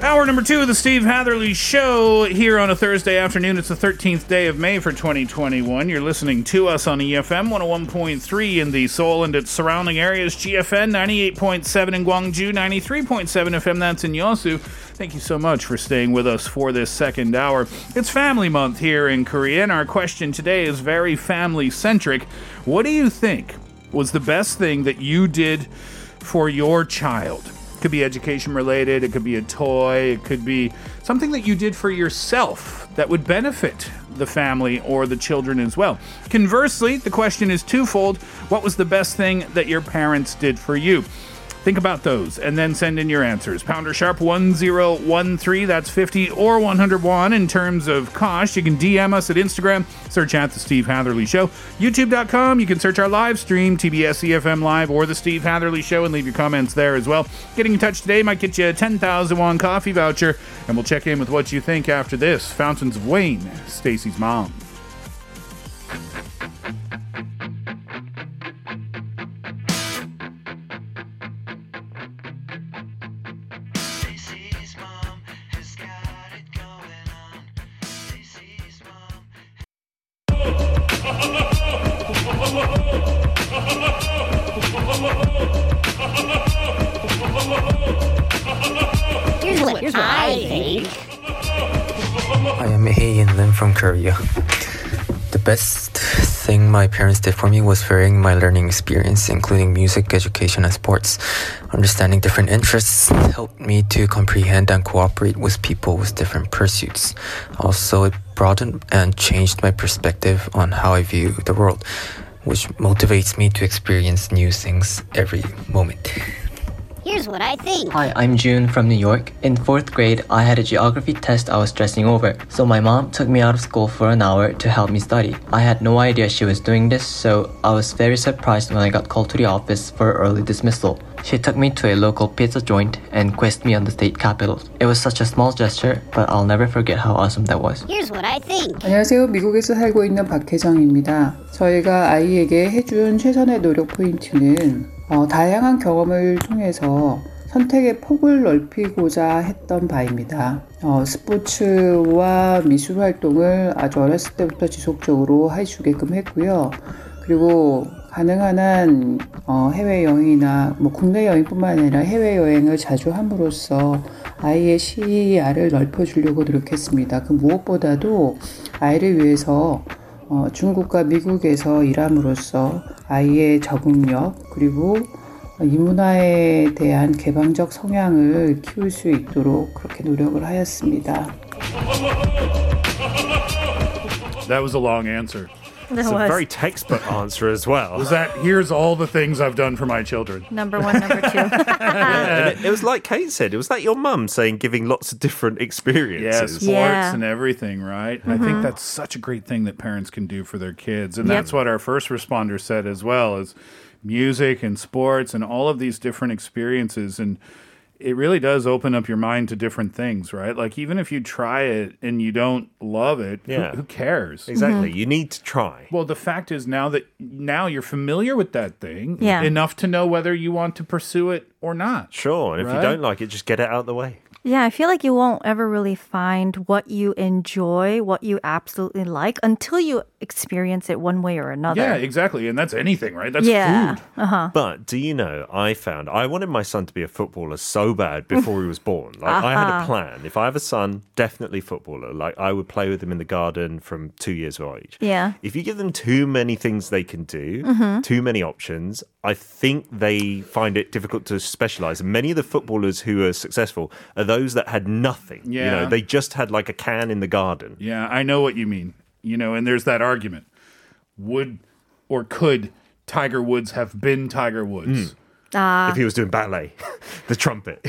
Hour number two of the Steve Hatherly Show here on a Thursday afternoon. It's the 13th day of May for 2021. You're listening to us on EFM 101.3 in the Seoul and its surrounding areas, GFN 98.7 in Gwangju, 93.7 FM, that's in Yosu. Thank you so much for staying with us for this second hour. It's Family Month here in Korea, and our question today is very family centric. What do you think was the best thing that you did for your child? Could be education related, it could be a toy, it could be something that you did for yourself that would benefit the family or the children as well. Conversely, the question is twofold What was the best thing that your parents did for you? Think about those and then send in your answers. Pounder sharp 1013, that's 50 or 101 in terms of cost. You can DM us at Instagram, search at The Steve Hatherly Show. YouTube.com, you can search our live stream, TBS EFM Live or The Steve Hatherly Show, and leave your comments there as well. Getting in touch today might get you a 10,000 won coffee voucher, and we'll check in with what you think after this. Fountains of Wayne, Stacy's mom. I think. I am Hee In Lim from Korea. The best thing my parents did for me was varying my learning experience, including music, education, and sports. Understanding different interests helped me to comprehend and cooperate with people with different pursuits. Also, it broadened and changed my perspective on how I view the world, which motivates me to experience new things every moment. Here's what I think. Hi, I'm June from New York. In fourth grade, I had a geography test I was stressing over, so my mom took me out of school for an hour to help me study. I had no idea she was doing this, so I was very surprised when I got called to the office for early dismissal. She took me to a local pizza joint and quizzed me on the state capital. It was such a small gesture, but I'll never forget how awesome that was. Here's what I think. 안녕하세요. 미국에서 살고 있는 박혜정입니다. 저희가 아이에게 해준 최선의 노력 포인트는 어, 다양한 경험을 통해서 선택의 폭을 넓히고자 했던 바입니다. 어, 스포츠와 미술 활동을 아주 어렸을 때부터 지속적으로 해주게끔 했고요. 그리고 가능한 한 어, 해외 여행이나 뭐 국내 여행뿐만 아니라 해외 여행을 자주 함으로써 아이의 시야를 넓혀주려고 노력했습니다. 그 무엇보다도 아이를 위해서 어, 중국과 미국에서 일함으로써 아이의 적응력 그리고 이 문화에 대한 개방적 성향을 키울 수 있도록 그렇게 노력을 하였습니다. That was a long answer. That It's a very textbook answer as well. Was that here's all the things I've done for my children? number one, number two. Yeah, it, it was like Kate said. It was like your mum saying, giving lots of different Yeah, experiences. sports Yeah. and everything, right? I think mm-hmm. that's such a great thing that parents can do for their kids. And Yep. that's what our first responder said as well is music and sports and all of these different experiences and it really does open up your mind to different things, right? Like even if you try it and you don't love it, Yeah. who, cares? Exactly. You need to try. Well, the fact is now that now you're familiar with that thing Yeah. enough to know whether you want to pursue it or not. Sure. And if you don't like it, just get it out of the way. Yeah, I feel like you won't ever really find what you enjoy, what you absolutely like until you experience it one way or another. Yeah, exactly. And that's anything, right? That's yeah. food. Uh-huh. But do you know, I found I wanted my son to be a footballer so bad before he was born. Like I had Uh-huh. a plan. If I have a son, definitely footballer. Like I would play with him in the garden from two years of age. Yeah. If you give them too many things they can do, Mhm. too many options, I think they find it difficult to specialize. And many of the footballers who are successful are those that had nothing. You know, Yeah. they just had like a can in the garden. Yeah, I know what you mean. You know, and there's that argument. Would or could Tiger Woods have been Tiger Woods Ah. if he was doing ballet, the trumpet.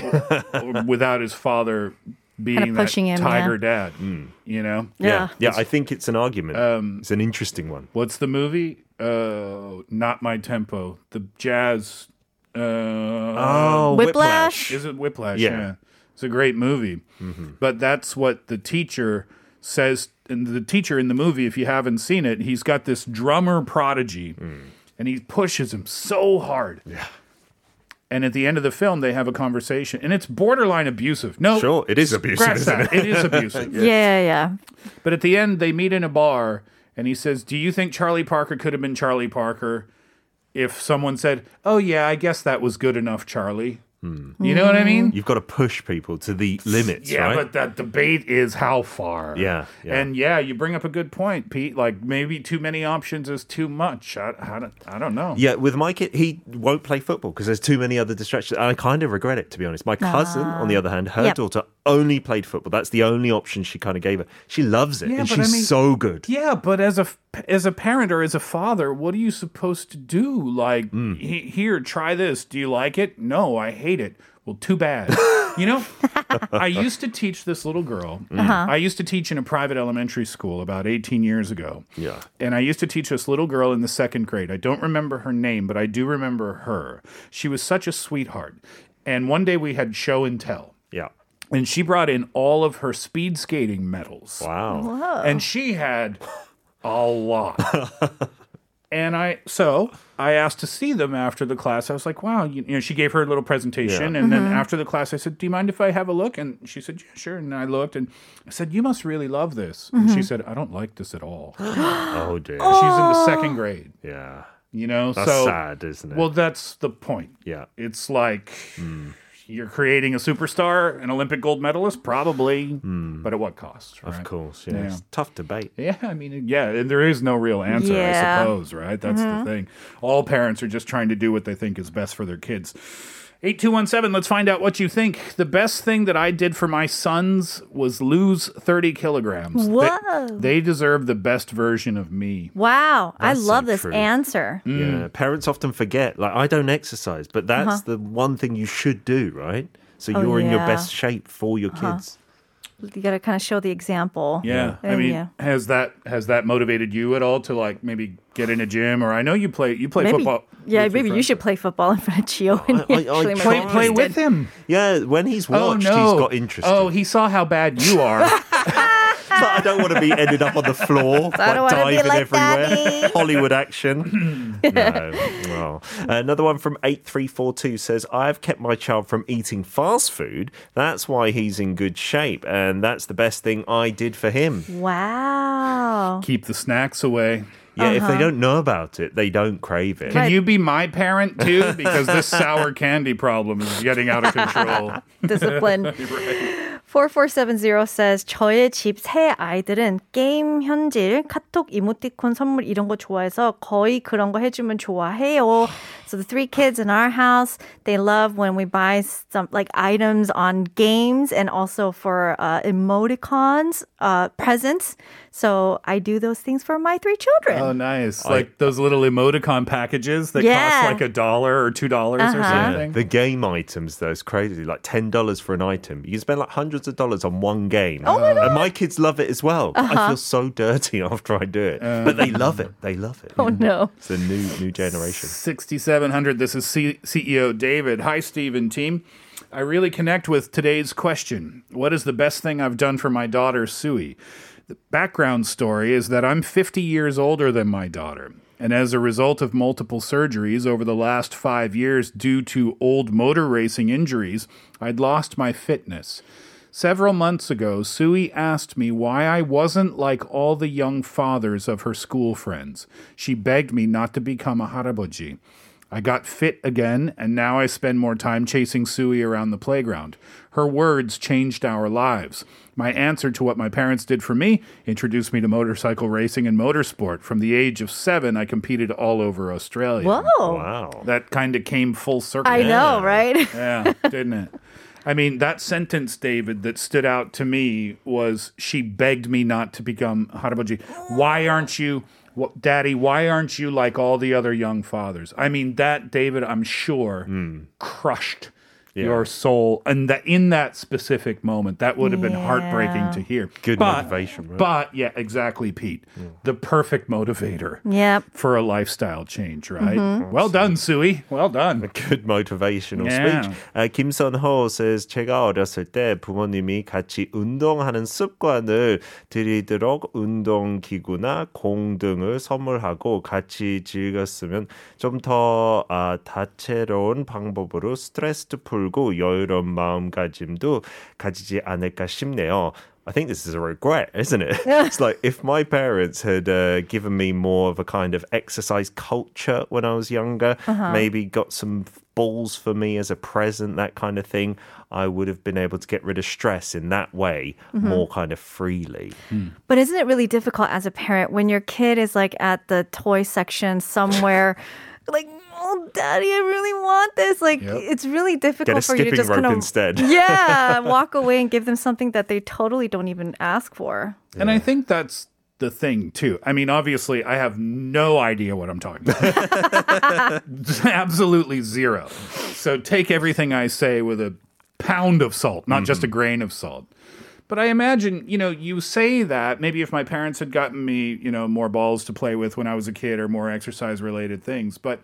without his father being that pushing him, Tiger yeah. dad? You know? Yeah. Yeah, I think it's an argument. it's an interesting one. What's the movie? Uh, not my tempo. The jazz. Uh, Oh, Whiplash. Whiplash. Is it Whiplash? Yeah. Yeah. It's a great movie. But that's what the teacher says. And the teacher in the movie, if you haven't seen it, he's got this drummer prodigy, and he pushes him so hard. Yeah. And at the end of the film, they have a conversation, and it's borderline abusive. No, Sure, it is abusive, isn't that. it? It is abusive. yeah. Yeah, yeah. But at the end, they meet in a bar, and he says, "Do you think Charlie Parker could have been Charlie Parker if someone said, "Oh yeah, I guess that was good enough, Charlie"?" Hmm. You know what I mean? You've got to push people to the limits, Yeah, right? but that debate is how far. Yeah, yeah. And yeah, you bring up a good point, Pete. Like maybe too many options is too much. I, I, don't, I don't know. Yeah, with my kid, he won't play football because there's too many other distractions. And I kind of regret it, to be honest. My cousin, on the ah. other hand, her Yep. daughter only played football. That's the only option she kind of gave her. She loves it, Yeah, and but I she's mean- so good. Yeah, but as a as a parent or as a father, what are you supposed to do? Like, he, here, try this. Do you like it? No, I hate it. Well, too bad. you know, I used to teach this little girl. Uh-huh. I used to teach in a private elementary school about 18 years ago. Yeah. And I used to teach this little girl in the second grade. I don't remember her name, but I do remember her. She was such a sweetheart. And one day we had show and tell. Yeah. And she brought in all of her speed skating medals. Wow. Whoa. And she had a lot. and I, so I asked to see them after the class. I was like, wow, you, you know, she gave her a little presentation. Yeah. And then Mm-hmm. after the class, I said, do you mind if I have a look? And she said, yeah, sure. And I looked and I said, you must really love this. And Mm-hmm. she said, I don't like this at all. Oh, dear. She's in the second grade, Yeah. you know? That's so, sad, isn't it? Well, that's the point. yeah. It's like you're creating a superstar, an Olympic gold medalist, probably, hmm. but at what cost? Of course. Yeah. Yeah. It's tough debate. Yeah, I mean, yeah, and there is no real answer, Yeah. I suppose, right? That's the mm-hmm. thing. All parents are just trying to do what they think is best for their kids. 8217, let's find out what you think. The best thing that I did for my sons was lose 30 kilograms. They- Whoa. They, deserve the best version of me. Wow, I That's so love this true. answer. Yeah. Parents often forget. Like, I don't exercise, but that's the one thing you should do, right? So Uh-huh. Oh, you're in your best shape for your Uh-huh. kids. You got to kind of show the example. Yeah. I Uh, mean, yeah. has that has that motivated you at all to like maybe get in a gym or I know you play you play Maybe, football. yeah, with your maybe you should play football in front of Gio. And I- I- I play play with him. Yeah, when he's watched, he's got interested. Oh, he saw how bad you are. but I don't want to be ended up on the floor, I don't like wanna be diving like everywhere. Daddy. Hollywood action. no. Well, another one from 8342 says, I've kept my child from eating fast food. That's why he's in good shape. And that's the best thing I did for him. Wow. Keep the snacks away. Yeah, if they Uh-huh. don't know about it, they don't crave it. Can you be my parent too? Because this sour candy problem is getting out of control. Discipline. 4470 says 저의 집 새 아이들은 게임 현질, 카톡 이모티콘 선물 이런 거 좋아해서 거의 그런 거 해주면 좋아해요. So the three kids in our house, they love when we buy some like items on games and also for uh, emoticons, uh, presents. So I do those things for my three children. Oh, nice! like those little emoticon packages that Yeah. cost like a dollar or two dollars or Uh-huh. something. The game items, though, is crazy. Like $10 for an item. You can spend like hundreds of dollars on one game. Oh my God. And my kids love it as well. I Uh-huh. feel so dirty after I do it. but they love it. They love it. Oh no. It's a new new generation. 6700. This is C- CEO David. Hi, Steve and team. I really connect with today's question. What is the best thing I've done for my daughter, Sui? The background story is that I'm 50 years older than my daughter. And as a result of multiple surgeries over the last five years due to old motor racing injuries, I'd lost my fitness. Several months ago, Sui asked me why I wasn't like all the young fathers of her school friends. She begged me not to become a haraboji. I got fit again, and now I spend more time chasing Sui around the playground. Her words changed our lives. My answer to what my parents did for me introduced me to motorcycle racing and motorsport. From the age of seven, I competed all over Australia. Whoa. Wow. That kind of came full circle. I know, right? Yeah, didn't it? I mean, that sentence, David, that stood out to me was she begged me not to become haraboji. Why aren't you, wh- Daddy, why aren't you like all the other young fathers? I mean, that, David, I'm sure, hmm. crushed your soul. And that in that specific moment, that would have been heartbreaking Yeah. to hear. Good but, motivation, right? But, yeah, exactly, Pete. The perfect motivator Yep. for a lifestyle change, right? Mhm. Well done, Sui. Well done. Good motivational Yeah. speech. Uh, 김선호 says 제가 어렸을 때 부모님이 같이 운동하는 습관을 들이도록 운동 기구나 공 등을 선물하고 같이 즐겼으면 좀더 아, 다채로운 방법으로 스트레스도 풀고 여유로운 마음가짐도 가지지 않을까 싶네요. I think this is a regret, isn't it? it's like if my parents had uh, given me more of a kind of exercise culture when I was younger, Uh-huh. maybe got some f- balls for me as a present, that kind of thing, I would have been able to get rid of stress in that way Mhm. more kind of freely. But isn't it really difficult as a parent when your kid is like at the toy section somewhere, like, oh, daddy, I really want this. Like, Yep. it's really difficult Get a for you to skipping just kind of, instead. yeah, walk away and give them something that they totally don't even ask for. And I think that's the thing too. I mean, obviously, I have no idea what I'm talking about. Absolutely zero. So take everything I say with a pound of salt, not just a mm-hmm. grain of salt. But I imagine, you know, you say that maybe if my parents had gotten me, you know, more balls to play with when I was a kid or more exercise related things, but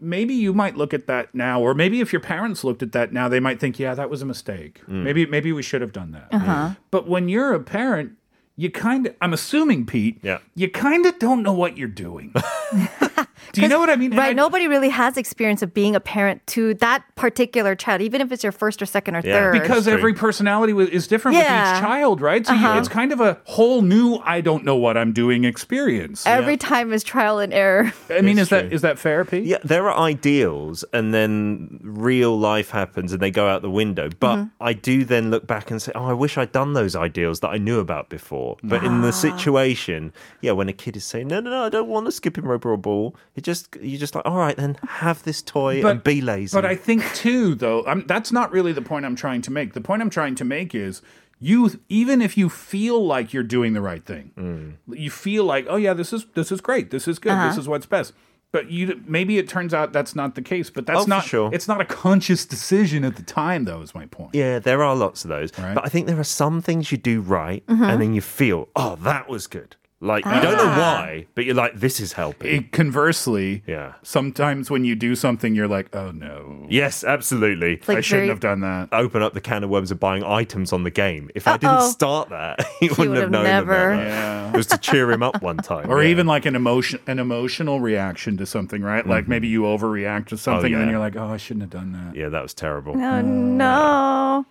maybe you might look at that now or maybe if your parents looked at that now they might think, yeah, that was a mistake. Maybe maybe we should have done that. Uh-huh. But when you're a parent, you kind of, I'm assuming, Pete, yeah. you kind of don't know what you're doing. Do you know what I mean? Right. I- Nobody really has experience of being a parent to that particular child, even if it's your first or second or third. Because every personality is different with each child, right? So Uh-huh. it's kind of a whole new I don't know what I'm doing experience. every time is trial and error. I mean, It's is that true. is that fair, Pete? Yeah, there are ideals, and then real life happens, and they go out the window. But Mm-hmm. I do then look back and say, "Oh, I wish I'd done those ideals that I knew about before." But in Ah. the situation, yeah, when a kid is saying, "No, no, no, I don't want a skipping rope or a ball," it just you just like, "All right, then have this toy and be lazy." But I think too, though, I'm, that's not really the point I'm trying to make. The point I'm trying to make is you, even if you feel like you're doing the right thing, you feel like, oh yeah, this is this is great, this is good, this Uh-huh. is what's best. But you maybe it turns out that's not the case. But that's Oh, not. sure. It's not a conscious decision at the time, though. Is my point. Yeah, there are lots of those. But I think there are some things you do right, Mhm. and then you feel, "Oh, that was good." Like you don't know Ah. why, but you're like, "This is helping." It, conversely, yeah. sometimes when you do something, you're like, oh no. Yes, absolutely. like I shouldn't very- have done that. Open up the can of worms of buying items on the game. If I didn't start that, he, wouldn't have have known never. about that. Yeah. It was to cheer him up one time. Or yeah. even like an emotion, an emotional reaction to something, right? Like maybe you overreact to something, and then you're like, "Oh, I shouldn't have done that." Yeah, that was terrible. Oh, no.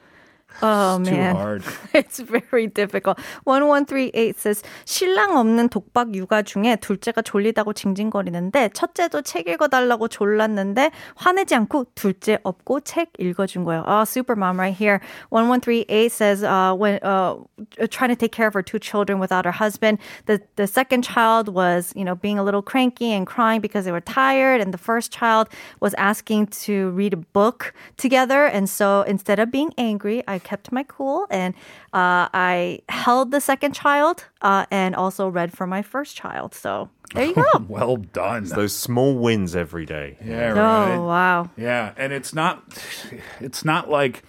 Oh, Too man. hard. It's very difficult. 1138 says, 신랑 없는 독박 육아 중에 둘째가 졸리다고 징징거리는데 첫째도 책 읽어달라고 졸랐는데 화내지 않고 둘째 없고 책 읽어준 거예요. Oh, super mom right here. 1138 says, uh, when uh, trying to take care of her two children without her husband, the, the second child was, you know, being a little cranky and crying because they were tired. And the first child was asking to read a book together. And so instead of being angry, I kept my cool and uh, I held the second child uh, and also read for my first child. So there you go. well done. It's those small wins every day. Yeah, right. Oh, wow. Yeah, and it's not it's not like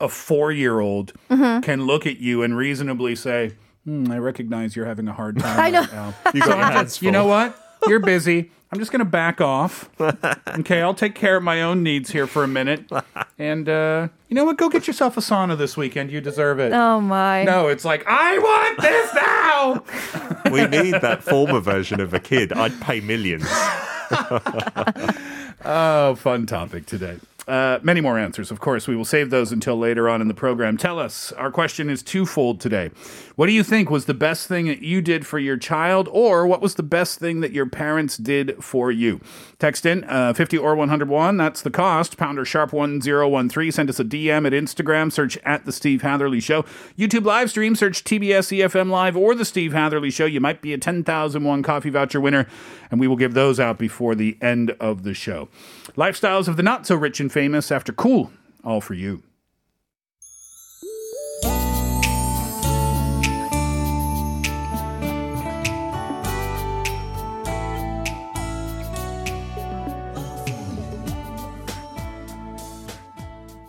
a 4-year-old Mhm. can look at you and reasonably say, hmm, "I recognize you're having a hard time I know. right now." You got So your hands just- You know what? You're busy. I'm just going to back off. Okay, I'll take care of my own needs here for a minute. And uh, you know what? Go get yourself a sauna this weekend. You deserve it. Oh, my. No, it's like, I want this now. We need that former version of a kid. I'd pay millions. Oh, fun topic today. Uh, many more answers, of course. We will save those until later on in the program. Tell us. Our question is twofold today. What do you think was the best thing that you did for your child, or what was the best thing that your parents did for you? Text in uh, 50 or 101. That's the cost. Pounder sharp 1013. Send us a DM at Instagram. Search at The Steve Hatherly Show. YouTube live stream. Search TBS EFM Live or The Steve Hatherly Show. You might be a 10,001 coffee voucher winner, and we will give those out before the end of the show. Lifestyles of the not so rich and famous after Cool. All for you.